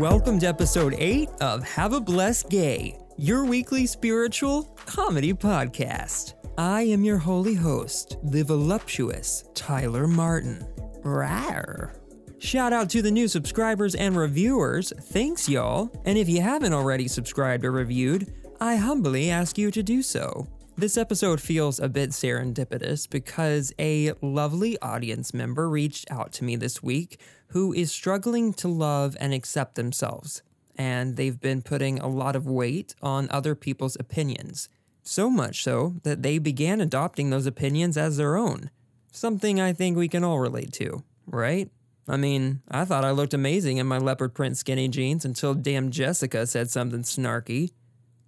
Welcome to episode 8 of Have a Blessed Gay, your weekly spiritual comedy podcast. I am your holy host, the voluptuous Tyler Martin. Rawr. Shout out to the new subscribers and reviewers. Thanks, y'all. And if you haven't already subscribed or reviewed, I humbly ask you to do so. This episode feels a bit serendipitous because a lovely audience member reached out to me this week who is struggling to love and accept themselves, and they've been putting a lot of weight on other people's opinions. So much so that they began adopting those opinions as their own. Something I think we can all relate to, right? I mean, I thought I looked amazing in my leopard print skinny jeans until damn Jessica said something snarky.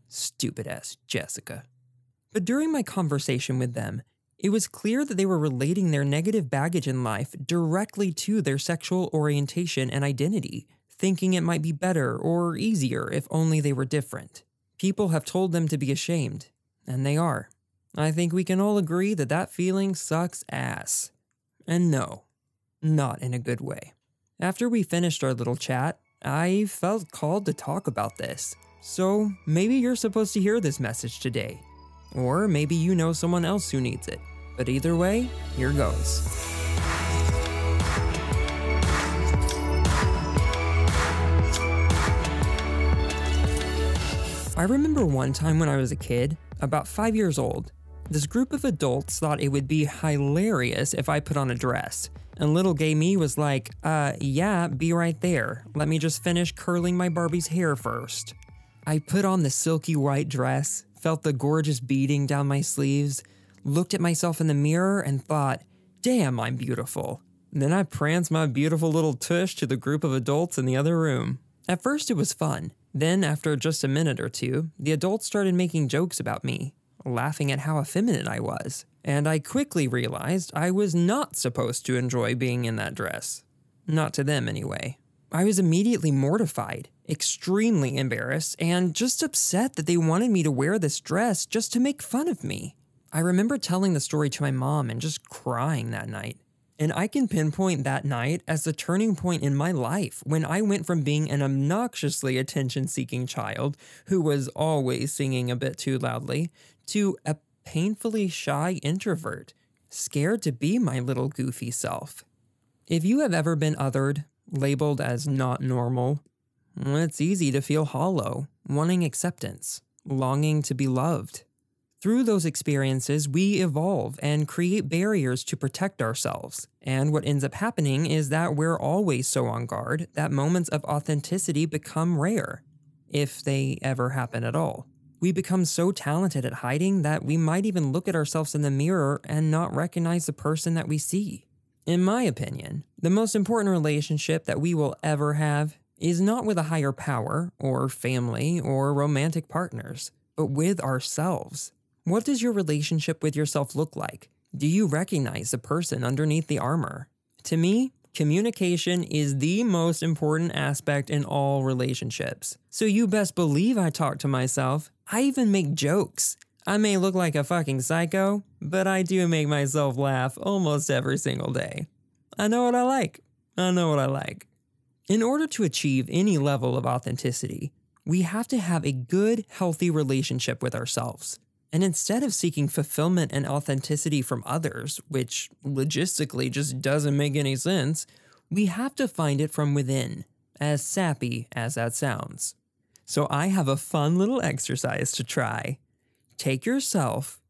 Stupid ass Jessica. But during my conversation with them, it was clear that they were relating their negative baggage in life directly to their sexual orientation and identity, thinking it might be better or easier if only they were different. People have told them to be ashamed, and they are. I think we can all agree that that feeling sucks ass. And no, not in a good way. After we finished our little chat, I felt called to talk about this. So maybe you're supposed to hear this message today. Or maybe you know someone else who needs it. But either way, here goes. I remember one time when I was a kid, about five years old, this group of adults thought it would be hilarious if I put on a dress. And little gay me was like, uh, yeah, be right there. Let me just finish curling my Barbie's hair first. I put on the silky white dress, felt the gorgeous beading down my sleeves, looked at myself in the mirror, and thought, damn, I'm beautiful. Then I pranced my beautiful little tush to the group of adults in the other room. At first, it was fun. Then, after just a minute or two, the adults started making jokes about me, laughing at how effeminate I was. And I quickly realized I was not supposed to enjoy being in that dress. Not to them, anyway. I was immediately mortified, extremely embarrassed, and just upset that they wanted me to wear this dress just to make fun of me. I remember telling the story to my mom and just crying that night. And I can pinpoint that night as the turning point in my life when I went from being an obnoxiously attention seeking child who was always singing a bit too loudly to a painfully shy introvert, scared to be my little goofy self. If you have ever been othered, labeled as not normal, it's easy to feel hollow, wanting acceptance, longing to be loved. Through those experiences, we evolve and create barriers to protect ourselves. And what ends up happening is that we're always so on guard that moments of authenticity become rare, if they ever happen at all. We become so talented at hiding that we might even look at ourselves in the mirror and not recognize the person that we see. In my opinion, the most important relationship that we will ever have is not with a higher power, or family, or romantic partners, but with ourselves. What does your relationship with yourself look like? Do you recognize the person underneath the armor? To me, communication is the most important aspect in all relationships. So you best believe I talk to myself. I even make jokes. I may look like a fucking psycho, but I do make myself laugh almost every single day. I know what I like. I know what I like. In order to achieve any level of authenticity, we have to have a good, healthy relationship with ourselves. And instead of seeking fulfillment and authenticity from others, which logistically just doesn't make any sense, we have to find it from within, as sappy as that sounds. So I have a fun little exercise to try. Take yourself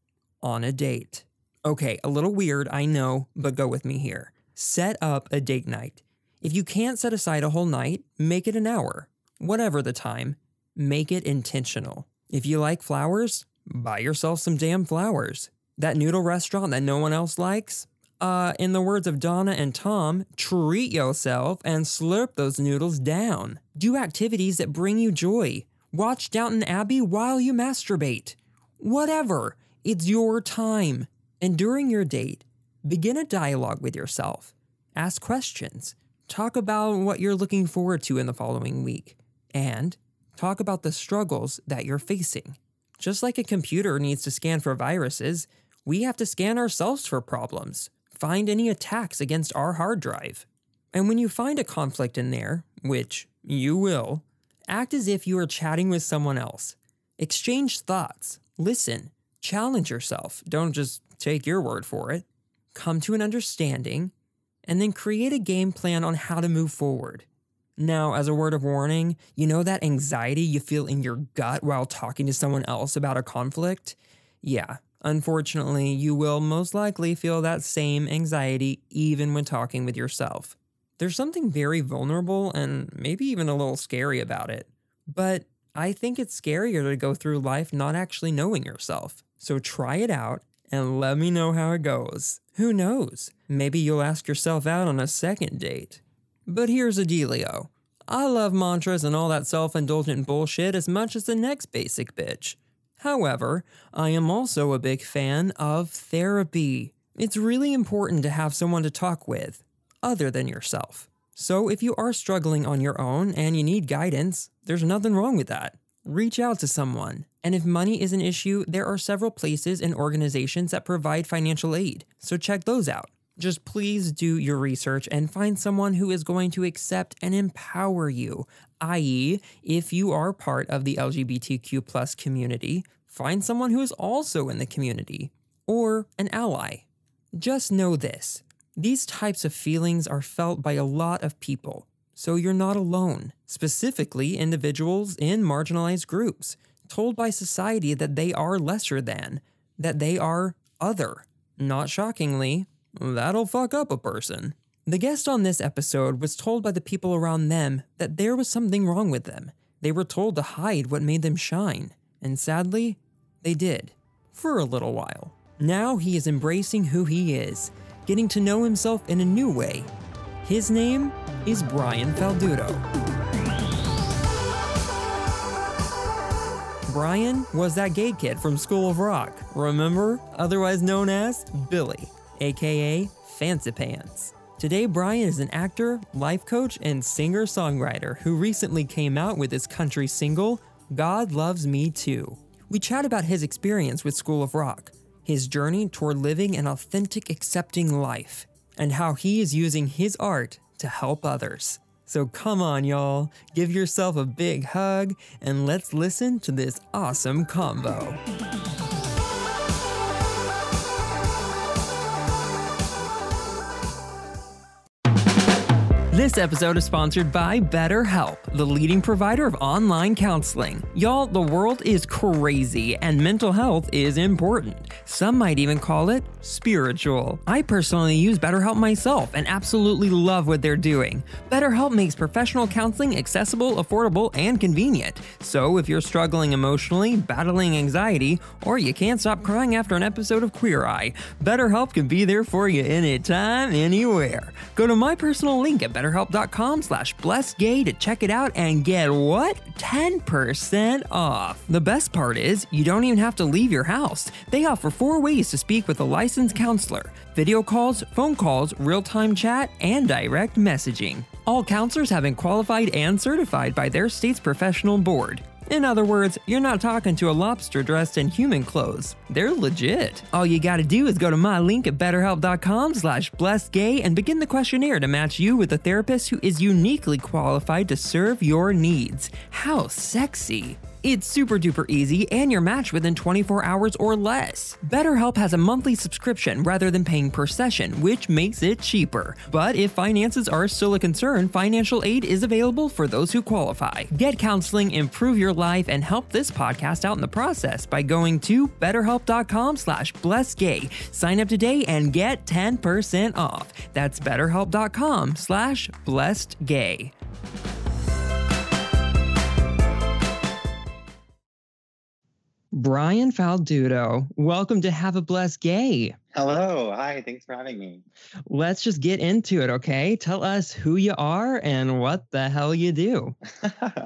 on a date. Okay, a little weird, I know, but go with me here. Set up a date night. If you can't set aside a whole night, make it an hour. Whatever the time, make it intentional. If you like flowers, buy yourself some damn flowers. That noodle restaurant that no one else likes? Uh, in the words of Donna and Tom, treat yourself and slurp those noodles down. Do activities that bring you joy. Watch Downton Abbey while you masturbate. Whatever, it's your time. And during your date, begin a dialogue with yourself. Ask questions. Talk about what you're looking forward to in the following week. And talk about the struggles that you're facing. Just like a computer needs to scan for viruses, we have to scan ourselves for problems, find any attacks against our hard drive. And when you find a conflict in there, which you will, act as if you are chatting with someone else. Exchange thoughts, listen, challenge yourself. Don't just take your word for it. Come to an understanding, and then create a game plan on how to move forward. Now, as a word of warning, you know that anxiety you feel in your gut while talking to someone else about a conflict? Yeah, unfortunately, you will most likely feel that same anxiety even when talking with yourself. There's something very vulnerable and maybe even a little scary about it. But I think it's scarier to go through life not actually knowing yourself. So try it out and let me know how it goes. Who knows? Maybe you'll ask yourself out on a second date. But here's a dealio. I love mantras and all that self indulgent bullshit as much as the next basic bitch. However, I am also a big fan of therapy. It's really important to have someone to talk with, other than yourself. So if you are struggling on your own and you need guidance, there's nothing wrong with that. Reach out to someone. And if money is an issue, there are several places and organizations that provide financial aid, so check those out. Just please do your research and find someone who is going to accept and empower you, i.e., if you are part of the LGBTQ plus community, find someone who is also in the community, or an ally. Just know this these types of feelings are felt by a lot of people, so you're not alone, specifically individuals in marginalized groups, told by society that they are lesser than, that they are other. Not shockingly, that'll fuck up a person. The guest on this episode was told by the people around them that there was something wrong with them. They were told to hide what made them shine, and sadly, they did. For a little while. Now he is embracing who he is getting to know himself in a new way. His name is Brian Falduto. Brian was that gay kid from School of Rock, remember? Otherwise known as Billy, aka Fancy Pants. Today, Brian is an actor, life coach, and singer songwriter who recently came out with his country single, God Loves Me Too. We chat about his experience with School of Rock, his journey toward living an authentic, accepting life, and how he is using his art to help others. So come on, y'all, give yourself a big hug, and let's listen to this awesome combo. This episode is sponsored by BetterHelp, the leading provider of online counseling. Y'all, the world is crazy and mental health is important. Some might even call it spiritual. I personally use BetterHelp myself and absolutely love what they're doing. BetterHelp makes professional counseling accessible, affordable, and convenient. So if you're struggling emotionally, battling anxiety, or you can't stop crying after an episode of Queer Eye, BetterHelp can be there for you anytime, anywhere. Go to my personal link at betterhelp.com slash blessedgay to check it out and get what? 10% off. The best part is, you don't even have to leave your house. They offer four ways to speak with a licensed counselor video calls, phone calls, real time chat, and direct messaging. All counselors have been qualified and certified by their state's professional board. In other words, you're not talking to a lobster dressed in human clothes. They're legit. All you gotta do is go to my link at betterhelp.com slash blessedgay and begin the questionnaire to match you with a therapist who is uniquely qualified to serve your needs. How sexy! It's super duper easy and you're matched within 24 hours or less. BetterHelp has a monthly subscription rather than paying per session, which makes it cheaper. But if finances are still a concern, financial aid is available for those who qualify. Get counseling, improve your life, and help this podcast out in the process by going to betterhelp.com slash blessedgay. Sign up today and get 10% off. That's betterhelp.com slash blessedgay. Brian Falduto, welcome to Have a Blessed Gay. Hello. Hi. Thanks for having me. Let's just get into it, okay? Tell us who you are and what the hell you do. uh,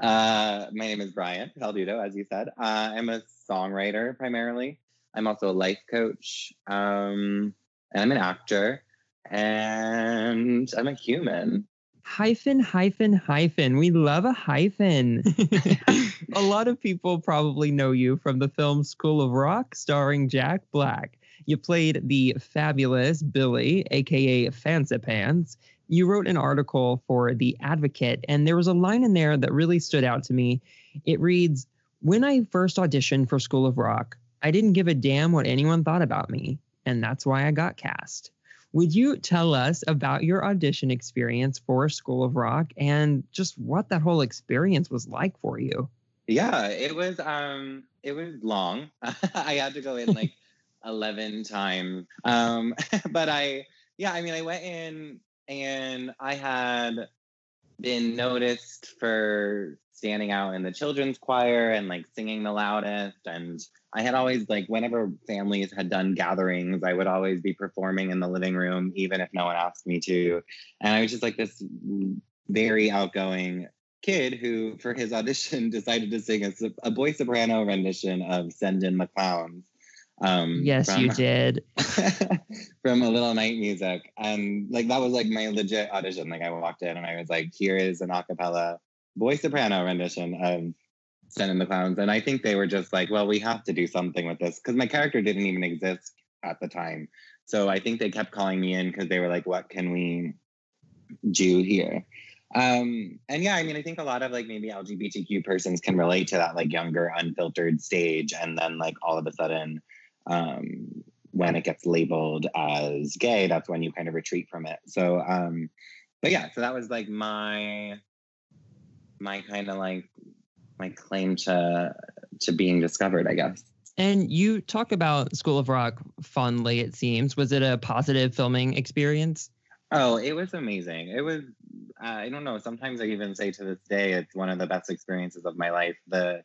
my name is Brian Falduto, as you said. Uh, I'm a songwriter primarily. I'm also a life coach. Um, and I'm an actor. And I'm a human hyphen hyphen hyphen we love a hyphen a lot of people probably know you from the film school of rock starring jack black you played the fabulous billy aka fancy pants you wrote an article for The Advocate, and there was a line in there that really stood out to me. It reads When I first auditioned for School of Rock, I didn't give a damn what anyone thought about me, and that's why I got cast. Would you tell us about your audition experience for School of Rock and just what that whole experience was like for you? Yeah, it was um it was long. I had to go in like 11 times. Um but I yeah, I mean I went in and I had been noticed for standing out in the children's choir and like singing the loudest. And I had always like whenever families had done gatherings I would always be performing in the living room even if no one asked me to. And I was just like this very outgoing kid who for his audition decided to sing a, a boy soprano rendition of Send in the Clowns um, yes, from, you did. from a little night music. And like that was like my legit audition. Like I walked in and I was like, here is an acapella boy soprano rendition of Send in the Clowns. And I think they were just like, well, we have to do something with this. Because my character didn't even exist at the time. So I think they kept calling me in because they were like, what can we do here? Um, and yeah, I mean, I think a lot of like maybe LGBTQ persons can relate to that like younger, unfiltered stage. And then like all of a sudden, um, when it gets labeled as gay, that's when you kind of retreat from it. So, um, but yeah, so that was like my my kind of like my claim to to being discovered, I guess. And you talk about School of Rock fondly, it seems. Was it a positive filming experience? Oh, it was amazing. It was, uh, I don't know, sometimes I even say to this day, it's one of the best experiences of my life. The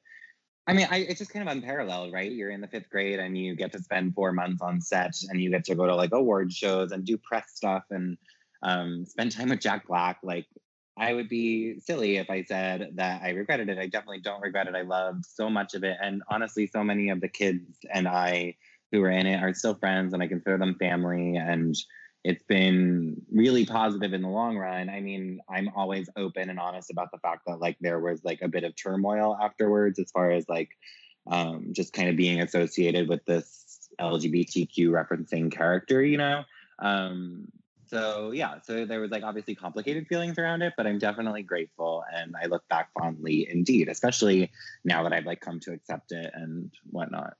I mean, I, it's just kind of unparalleled, right? You're in the fifth grade and you get to spend four months on set and you get to go to like award shows and do press stuff and um, spend time with Jack Black. Like, I would be silly if I said that I regretted it. I definitely don't regret it. I loved so much of it. And honestly, so many of the kids and I who were in it are still friends and I consider them family. And it's been really positive in the long run. I mean, I'm always open and honest about the fact that like there was like a bit of turmoil afterwards as far as like um, just kind of being associated with this LGBTQ referencing character, you know? Um, so yeah, so there was like obviously complicated feelings around it, but I'm definitely grateful and I look back fondly indeed, especially now that I've like come to accept it and whatnot.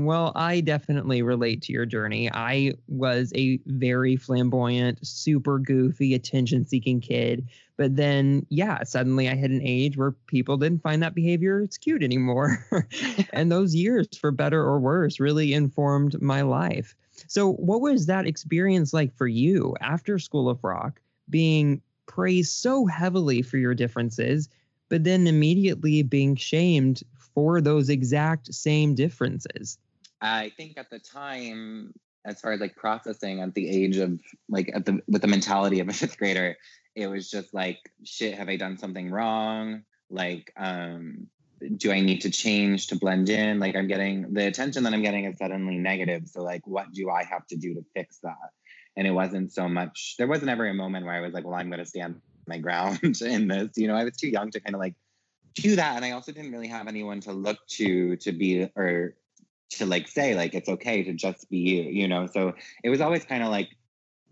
Well, I definitely relate to your journey. I was a very flamboyant, super goofy, attention seeking kid. But then, yeah, suddenly I hit an age where people didn't find that behavior it's cute anymore. and those years, for better or worse, really informed my life. So, what was that experience like for you after School of Rock, being praised so heavily for your differences, but then immediately being shamed for those exact same differences? I think at the time, as far as like processing at the age of like at the with the mentality of a fifth grader, it was just like, shit, have I done something wrong? Like, um, do I need to change to blend in? Like I'm getting the attention that I'm getting is suddenly negative. So like what do I have to do to fix that? And it wasn't so much there wasn't ever a moment where I was like, well, I'm gonna stand my ground in this. You know, I was too young to kind of like do that. And I also didn't really have anyone to look to to be or to like say like it's okay to just be you you know? So it was always kind of like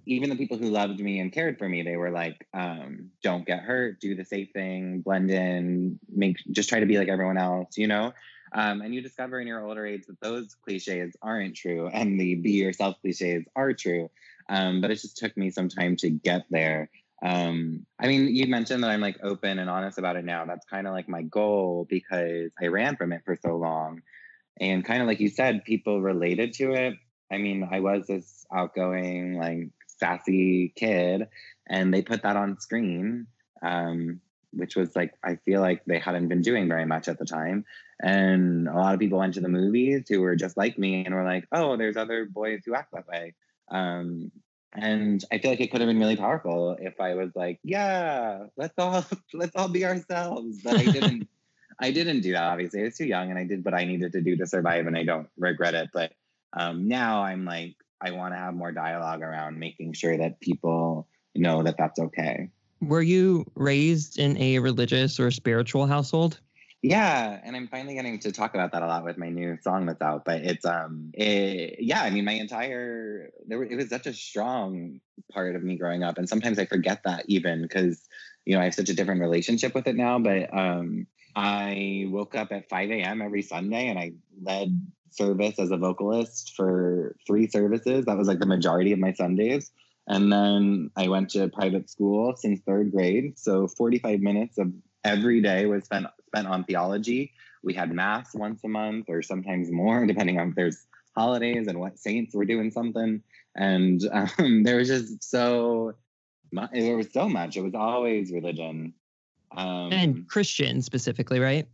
even the people who loved me and cared for me they were like um, don't get hurt do the safe thing blend in make just try to be like everyone else you know? Um, and you discover in your older age that those cliches aren't true and the be yourself cliches are true um, but it just took me some time to get there. Um, i mean you mentioned that i'm like open and honest about it now. That's kind of like my goal because i ran from it for so long and kind of like you said, people related to it. I mean, I was this outgoing, like sassy kid, and they put that on screen, um, which was like I feel like they hadn't been doing very much at the time. And a lot of people went to the movies who were just like me and were like, "Oh, there's other boys who act that way." Um, and I feel like it could have been really powerful if I was like, "Yeah, let's all let's all be ourselves," but I didn't. I didn't do that. Obviously, I was too young, and I did what I needed to do to survive, and I don't regret it. But um, now I'm like, I want to have more dialogue around making sure that people know that that's okay. Were you raised in a religious or spiritual household? Yeah, and I'm finally getting to talk about that a lot with my new song that's out. But it's um, it, yeah, I mean, my entire there it was such a strong part of me growing up, and sometimes I forget that even because you know I have such a different relationship with it now. But um, I woke up at 5 a.m. every Sunday, and I led service as a vocalist for three services. That was like the majority of my Sundays. And then I went to private school since third grade. So 45 minutes of every day was spent spent on theology. We had mass once a month or sometimes more, depending on if there's holidays and what saints were doing something. And um, there was just so there was so much. It was always religion. Um, and Christian specifically, right?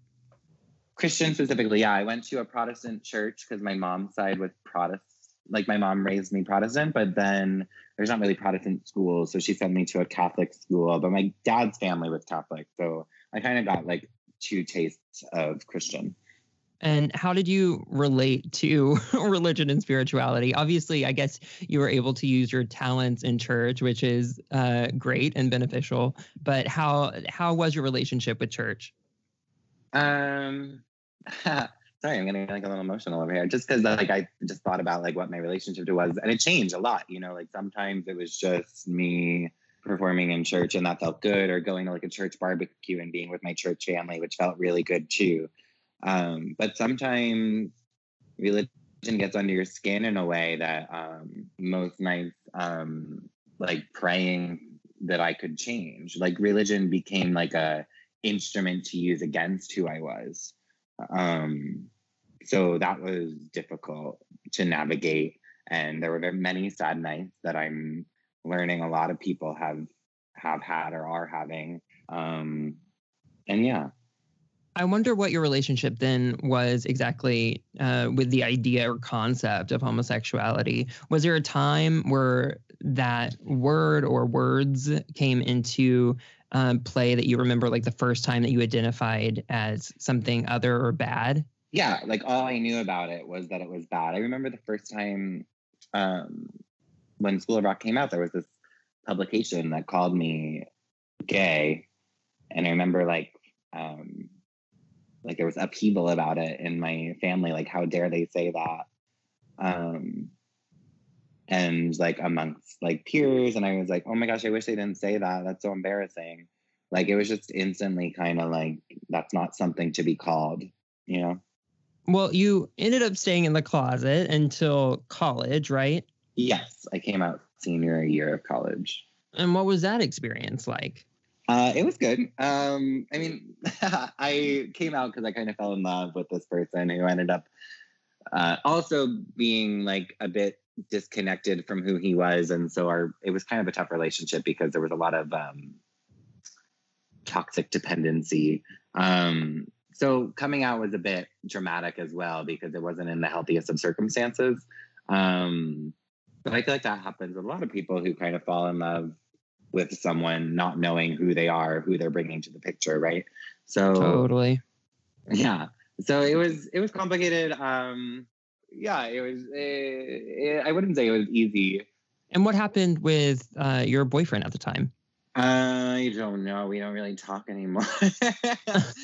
Christian specifically, yeah. I went to a Protestant church because my mom's side was Protestant. Like my mom raised me Protestant, but then there's not really Protestant schools, so she sent me to a Catholic school. But my dad's family was Catholic, so I kind of got like two tastes of Christian. And how did you relate to religion and spirituality? Obviously, I guess you were able to use your talents in church, which is uh, great and beneficial. But how how was your relationship with church? Um, sorry, I'm getting like a little emotional over here, just because like I just thought about like what my relationship to was, and it changed a lot. You know, like sometimes it was just me performing in church and that felt good or going to like a church barbecue and being with my church family which felt really good too um, but sometimes religion gets under your skin in a way that um, most nights um, like praying that i could change like religion became like a instrument to use against who i was um, so that was difficult to navigate and there were many sad nights that i'm learning a lot of people have have had or are having. Um, and yeah. I wonder what your relationship then was exactly uh, with the idea or concept of homosexuality. Was there a time where that word or words came into um, play that you remember, like the first time that you identified as something other or bad? Yeah, like all I knew about it was that it was bad. I remember the first time um, when School of Rock came out, there was this publication that called me gay, and I remember like um, like there was upheaval about it in my family. Like, how dare they say that? Um, and like amongst like peers, and I was like, oh my gosh, I wish they didn't say that. That's so embarrassing. Like, it was just instantly kind of like that's not something to be called, you know. Well, you ended up staying in the closet until college, right? Yes, I came out senior year of college. And what was that experience like? Uh, it was good. Um, I mean, I came out because I kind of fell in love with this person who ended up uh, also being like a bit disconnected from who he was, and so our it was kind of a tough relationship because there was a lot of um, toxic dependency. Um, so coming out was a bit dramatic as well because it wasn't in the healthiest of circumstances. Um, but I feel like that happens with a lot of people who kind of fall in love with someone not knowing who they are, who they're bringing to the picture, right? So totally, yeah. So it was it was complicated. Um, yeah, it was. It, it, I wouldn't say it was easy. And what happened with uh, your boyfriend at the time? I don't know. We don't really talk anymore.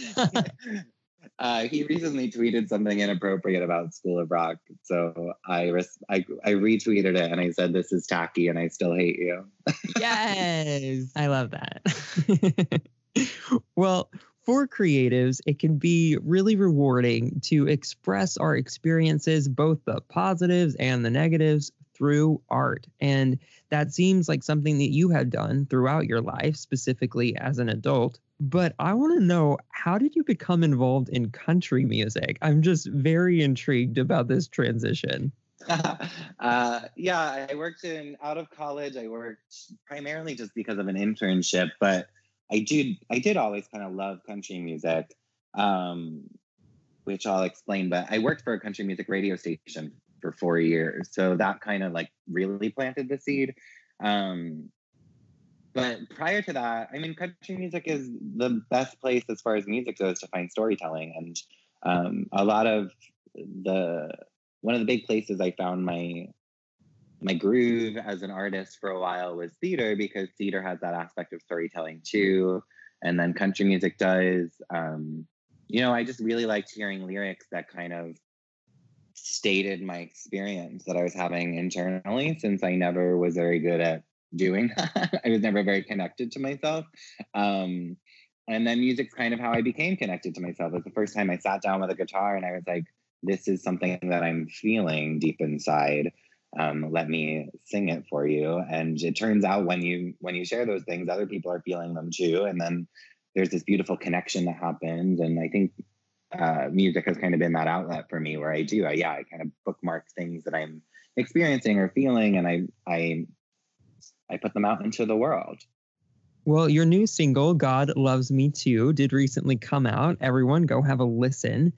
Uh, he recently tweeted something inappropriate about School of Rock, so I, res- I I retweeted it and I said, "This is tacky, and I still hate you." yes, I love that. well, for creatives, it can be really rewarding to express our experiences, both the positives and the negatives, through art. And that seems like something that you have done throughout your life, specifically as an adult. But I want to know how did you become involved in country music? I'm just very intrigued about this transition. uh, yeah, I worked in out of college. I worked primarily just because of an internship, but I did I did always kind of love country music, um, which I'll explain. But I worked for a country music radio station for four years, so that kind of like really planted the seed. Um, but prior to that, I mean, country music is the best place as far as music goes to find storytelling, and um, a lot of the one of the big places I found my my groove as an artist for a while was theater because theater has that aspect of storytelling too, and then country music does. Um, you know, I just really liked hearing lyrics that kind of stated my experience that I was having internally since I never was very good at doing. I was never very connected to myself. Um, and then music's kind of how I became connected to myself. It was the first time I sat down with a guitar and I was like, this is something that I'm feeling deep inside. Um, let me sing it for you. And it turns out when you when you share those things, other people are feeling them too. And then there's this beautiful connection that happens. And I think uh, music has kind of been that outlet for me where I do, I, yeah, I kind of bookmark things that I'm experiencing or feeling, and I I I put them out into the world. Well, your new single, God Loves Me Too, did recently come out. Everyone go have a listen.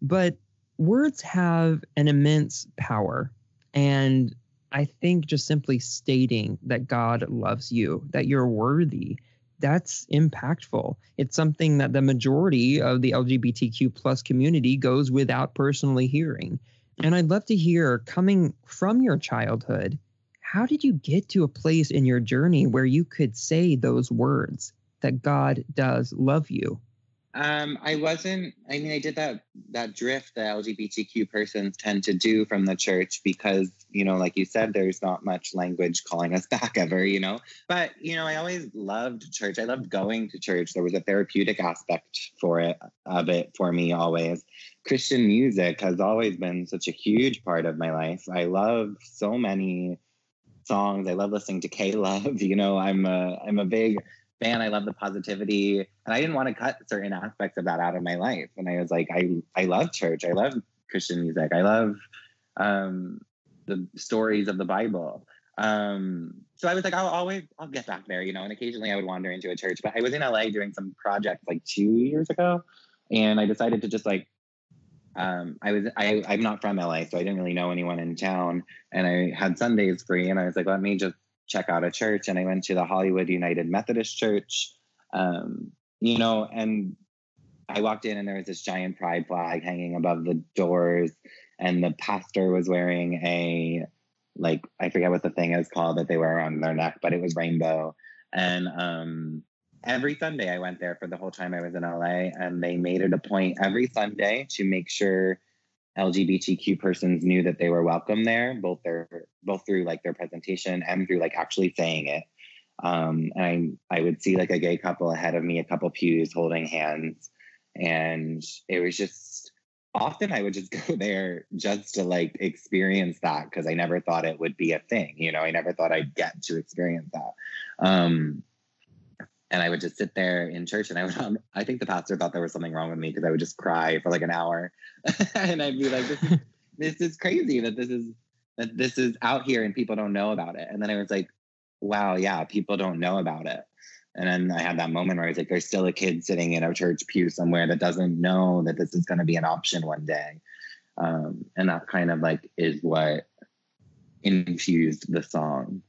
But words have an immense power. And I think just simply stating that God loves you, that you're worthy, that's impactful. It's something that the majority of the LGBTQ plus community goes without personally hearing. And I'd love to hear coming from your childhood, how did you get to a place in your journey where you could say those words that God does love you? Um, I wasn't. I mean, I did that that drift that LGBTQ persons tend to do from the church because you know, like you said, there's not much language calling us back ever. You know, but you know, I always loved church. I loved going to church. There was a therapeutic aspect for it of it for me always. Christian music has always been such a huge part of my life. I love so many songs. I love listening to K Love. You know, I'm a I'm a big fan. I love the positivity, and I didn't want to cut certain aspects of that out of my life. And I was like, I I love church. I love Christian music. I love um, the stories of the Bible. Um, so I was like, I'll always I'll get back there, you know. And occasionally I would wander into a church. But I was in LA doing some projects like two years ago, and I decided to just like um, I was I I'm not from LA, so I didn't really know anyone in town, and I had Sundays free, and I was like, let me just check out a church and I went to the Hollywood United Methodist Church. Um, you know, and I walked in and there was this giant pride flag hanging above the doors, and the pastor was wearing a like I forget what the thing is called that they wear around their neck, but it was rainbow. And um, every Sunday I went there for the whole time I was in LA, and they made it a point every Sunday to make sure LGBTQ persons knew that they were welcome there, both their both through like their presentation and through like actually saying it. Um, and I I would see like a gay couple ahead of me, a couple pews holding hands, and it was just often I would just go there just to like experience that because I never thought it would be a thing. You know, I never thought I'd get to experience that. Um, and I would just sit there in church and I would, um, I think the pastor thought there was something wrong with me because I would just cry for like an hour. and I'd be like, this is, this is crazy that this is, that this is out here and people don't know about it. And then I was like, wow, yeah, people don't know about it. And then I had that moment where I was like, there's still a kid sitting in a church pew somewhere that doesn't know that this is going to be an option one day. Um, and that kind of like is what infused the song.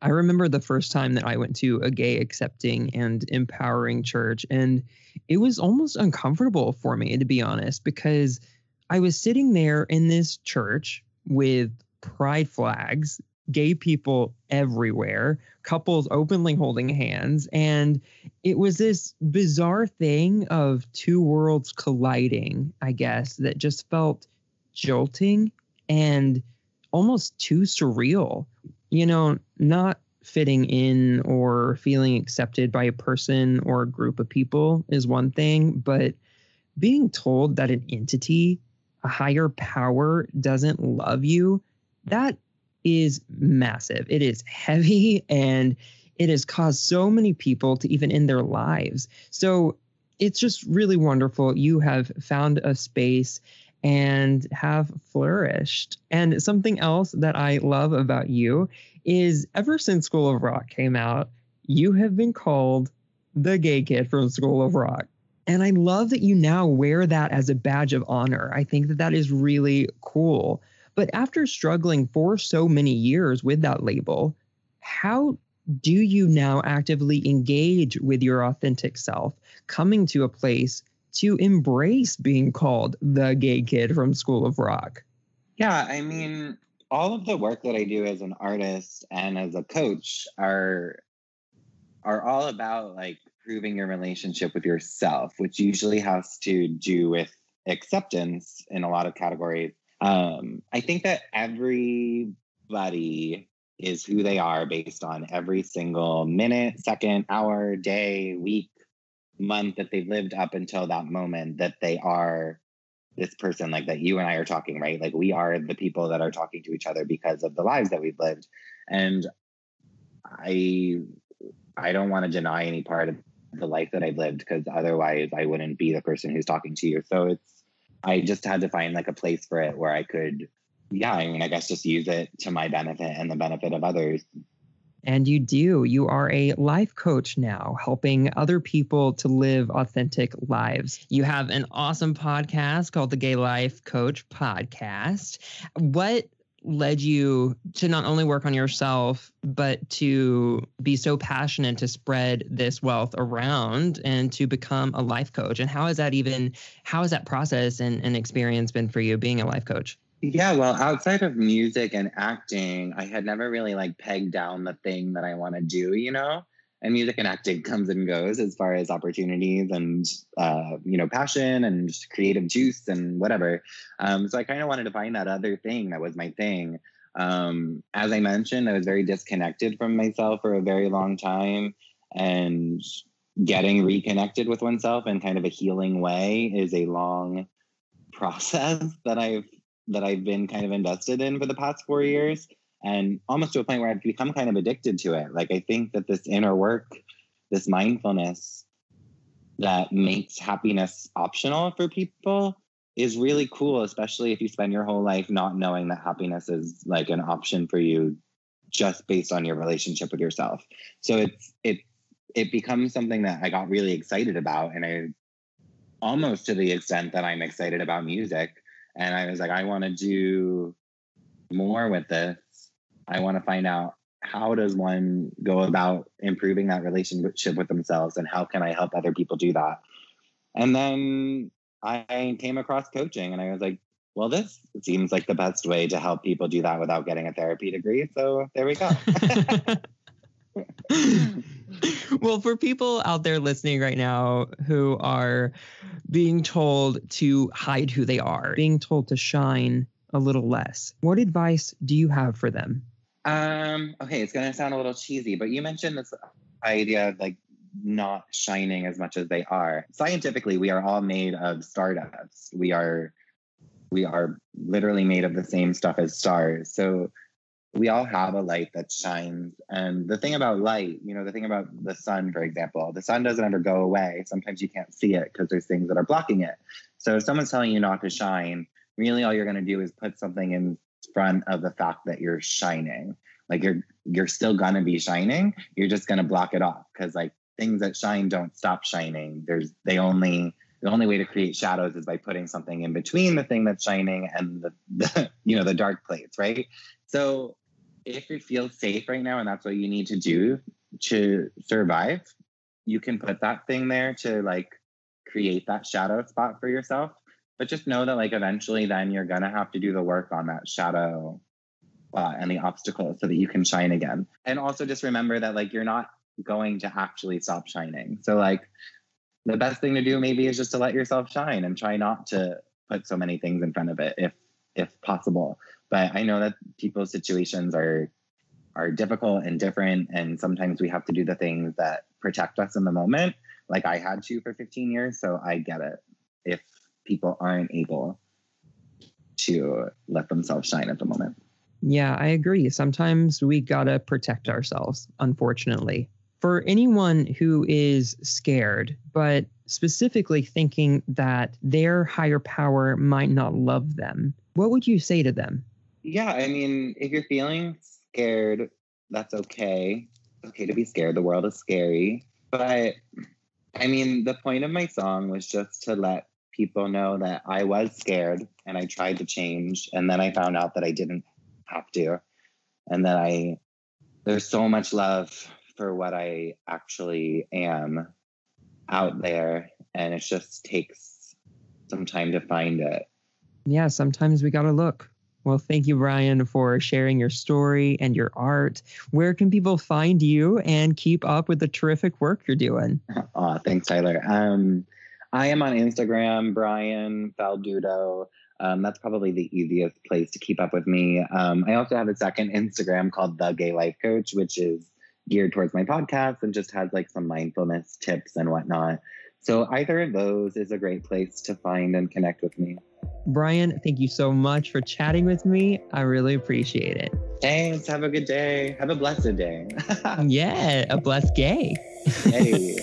I remember the first time that I went to a gay accepting and empowering church, and it was almost uncomfortable for me, to be honest, because I was sitting there in this church with pride flags, gay people everywhere, couples openly holding hands, and it was this bizarre thing of two worlds colliding, I guess, that just felt jolting and almost too surreal you know, not fitting in or feeling accepted by a person or a group of people is one thing, but being told that an entity, a higher power, doesn't love you, that is massive. It is heavy and it has caused so many people to even end their lives. So it's just really wonderful. You have found a space and have flourished. And something else that I love about you is ever since School of Rock came out, you have been called the gay kid from School of Rock. And I love that you now wear that as a badge of honor. I think that that is really cool. But after struggling for so many years with that label, how do you now actively engage with your authentic self, coming to a place to embrace being called the gay kid from School of Rock? Yeah, I mean, all of the work that I do as an artist and as a coach are are all about like proving your relationship with yourself, which usually has to do with acceptance in a lot of categories. Um, I think that everybody is who they are based on every single minute, second, hour, day, week, month that they've lived up until that moment that they are this person like that you and I are talking, right? Like we are the people that are talking to each other because of the lives that we've lived. And I I don't want to deny any part of the life that I've lived because otherwise I wouldn't be the person who's talking to you. So it's I just had to find like a place for it where I could yeah, I mean I guess just use it to my benefit and the benefit of others. And you do. You are a life coach now, helping other people to live authentic lives. You have an awesome podcast called the Gay Life Coach Podcast. What led you to not only work on yourself, but to be so passionate to spread this wealth around and to become a life coach? And how has that even, how has that process and, and experience been for you being a life coach? Yeah, well, outside of music and acting, I had never really like pegged down the thing that I want to do, you know? and music and acting comes and goes as far as opportunities and uh, you know passion and creative juice and whatever um, so i kind of wanted to find that other thing that was my thing um, as i mentioned i was very disconnected from myself for a very long time and getting reconnected with oneself in kind of a healing way is a long process that i've that i've been kind of invested in for the past four mm-hmm. years and almost to a point where I've become kind of addicted to it. Like I think that this inner work, this mindfulness that makes happiness optional for people is really cool, especially if you spend your whole life not knowing that happiness is like an option for you just based on your relationship with yourself. So it's it it becomes something that I got really excited about and I almost to the extent that I'm excited about music. And I was like, I want to do more with this I want to find out how does one go about improving that relationship with themselves and how can I help other people do that? And then I came across coaching and I was like, well, this seems like the best way to help people do that without getting a therapy degree. So there we go. well, for people out there listening right now who are being told to hide who they are, being told to shine a little less, what advice do you have for them? Um, okay, it's gonna sound a little cheesy, but you mentioned this idea of like not shining as much as they are. Scientifically, we are all made of stardust. We are we are literally made of the same stuff as stars. So we all have a light that shines. And the thing about light, you know, the thing about the sun, for example, the sun doesn't ever go away. Sometimes you can't see it because there's things that are blocking it. So if someone's telling you not to shine, really all you're going to do is put something in front of the fact that you're shining. Like you're you're still gonna be shining. You're just gonna block it off because like things that shine don't stop shining. There's they only the only way to create shadows is by putting something in between the thing that's shining and the, the you know the dark plates, right? So if you feel safe right now and that's what you need to do to survive, you can put that thing there to like create that shadow spot for yourself. But just know that like eventually then you're gonna have to do the work on that shadow uh, and the obstacles so that you can shine again. And also just remember that like you're not going to actually stop shining. So like the best thing to do maybe is just to let yourself shine and try not to put so many things in front of it if if possible but i know that people's situations are are difficult and different and sometimes we have to do the things that protect us in the moment like i had to for 15 years so i get it if people aren't able to let themselves shine at the moment. Yeah, I agree. Sometimes we gotta protect ourselves, unfortunately. For anyone who is scared, but specifically thinking that their higher power might not love them, what would you say to them? Yeah, I mean, if you're feeling scared, that's okay. It's okay to be scared. The world is scary. But I mean, the point of my song was just to let people know that I was scared and I tried to change. And then I found out that I didn't have to. And that I, there's so much love for what I actually am out there. And it just takes some time to find it. Yeah, sometimes we got to look. Well, thank you, Brian, for sharing your story and your art. Where can people find you and keep up with the terrific work you're doing? Aw, thanks, Tyler. Um, I am on Instagram, Brian Falduto. Um, that's probably the easiest place to keep up with me. Um, I also have a second Instagram called The Gay Life Coach, which is geared towards my podcast and just has like some mindfulness tips and whatnot. So either of those is a great place to find and connect with me. Brian, thank you so much for chatting with me. I really appreciate it. Thanks. Have a good day. Have a blessed day. yeah, a blessed gay. hey.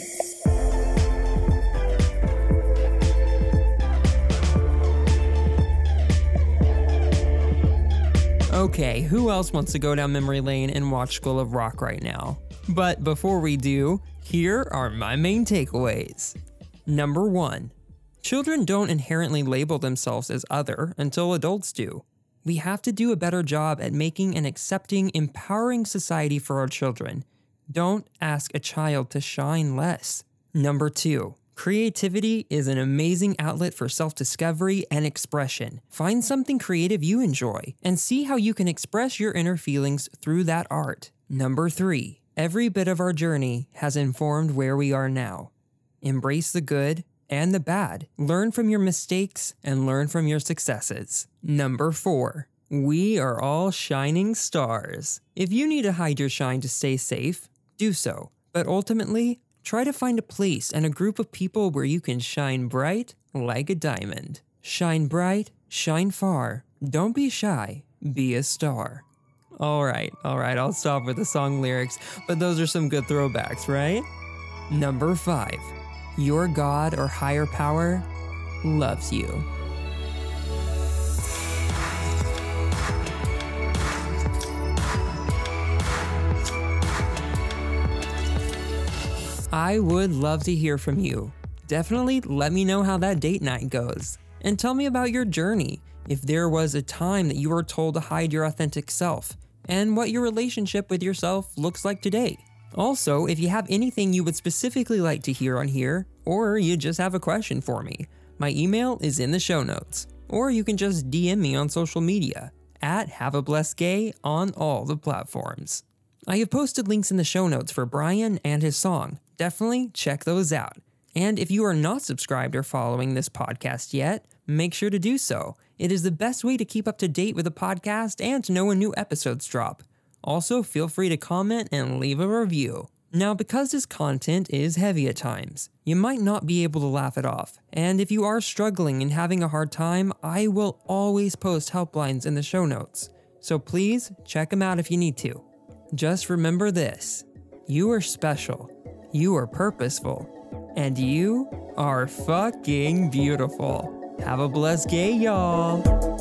Okay, who else wants to go down memory lane and watch School of Rock right now? But before we do, here are my main takeaways. Number one, children don't inherently label themselves as other until adults do. We have to do a better job at making an accepting, empowering society for our children. Don't ask a child to shine less. Number two, Creativity is an amazing outlet for self discovery and expression. Find something creative you enjoy and see how you can express your inner feelings through that art. Number three, every bit of our journey has informed where we are now. Embrace the good and the bad. Learn from your mistakes and learn from your successes. Number four, we are all shining stars. If you need to hide your shine to stay safe, do so. But ultimately, Try to find a place and a group of people where you can shine bright like a diamond. Shine bright, shine far. Don't be shy, be a star. All right, all right, I'll stop with the song lyrics, but those are some good throwbacks, right? Number five, your God or higher power loves you. I would love to hear from you. Definitely let me know how that date night goes. And tell me about your journey, if there was a time that you were told to hide your authentic self, and what your relationship with yourself looks like today. Also, if you have anything you would specifically like to hear on here, or you just have a question for me, my email is in the show notes. Or you can just DM me on social media at Have a Blessed Gay on all the platforms. I have posted links in the show notes for Brian and his song. Definitely check those out. And if you are not subscribed or following this podcast yet, make sure to do so. It is the best way to keep up to date with the podcast and to know when new episodes drop. Also, feel free to comment and leave a review. Now, because this content is heavy at times, you might not be able to laugh it off. And if you are struggling and having a hard time, I will always post helplines in the show notes. So please check them out if you need to. Just remember this you are special, you are purposeful, and you are fucking beautiful. Have a blessed gay, y'all.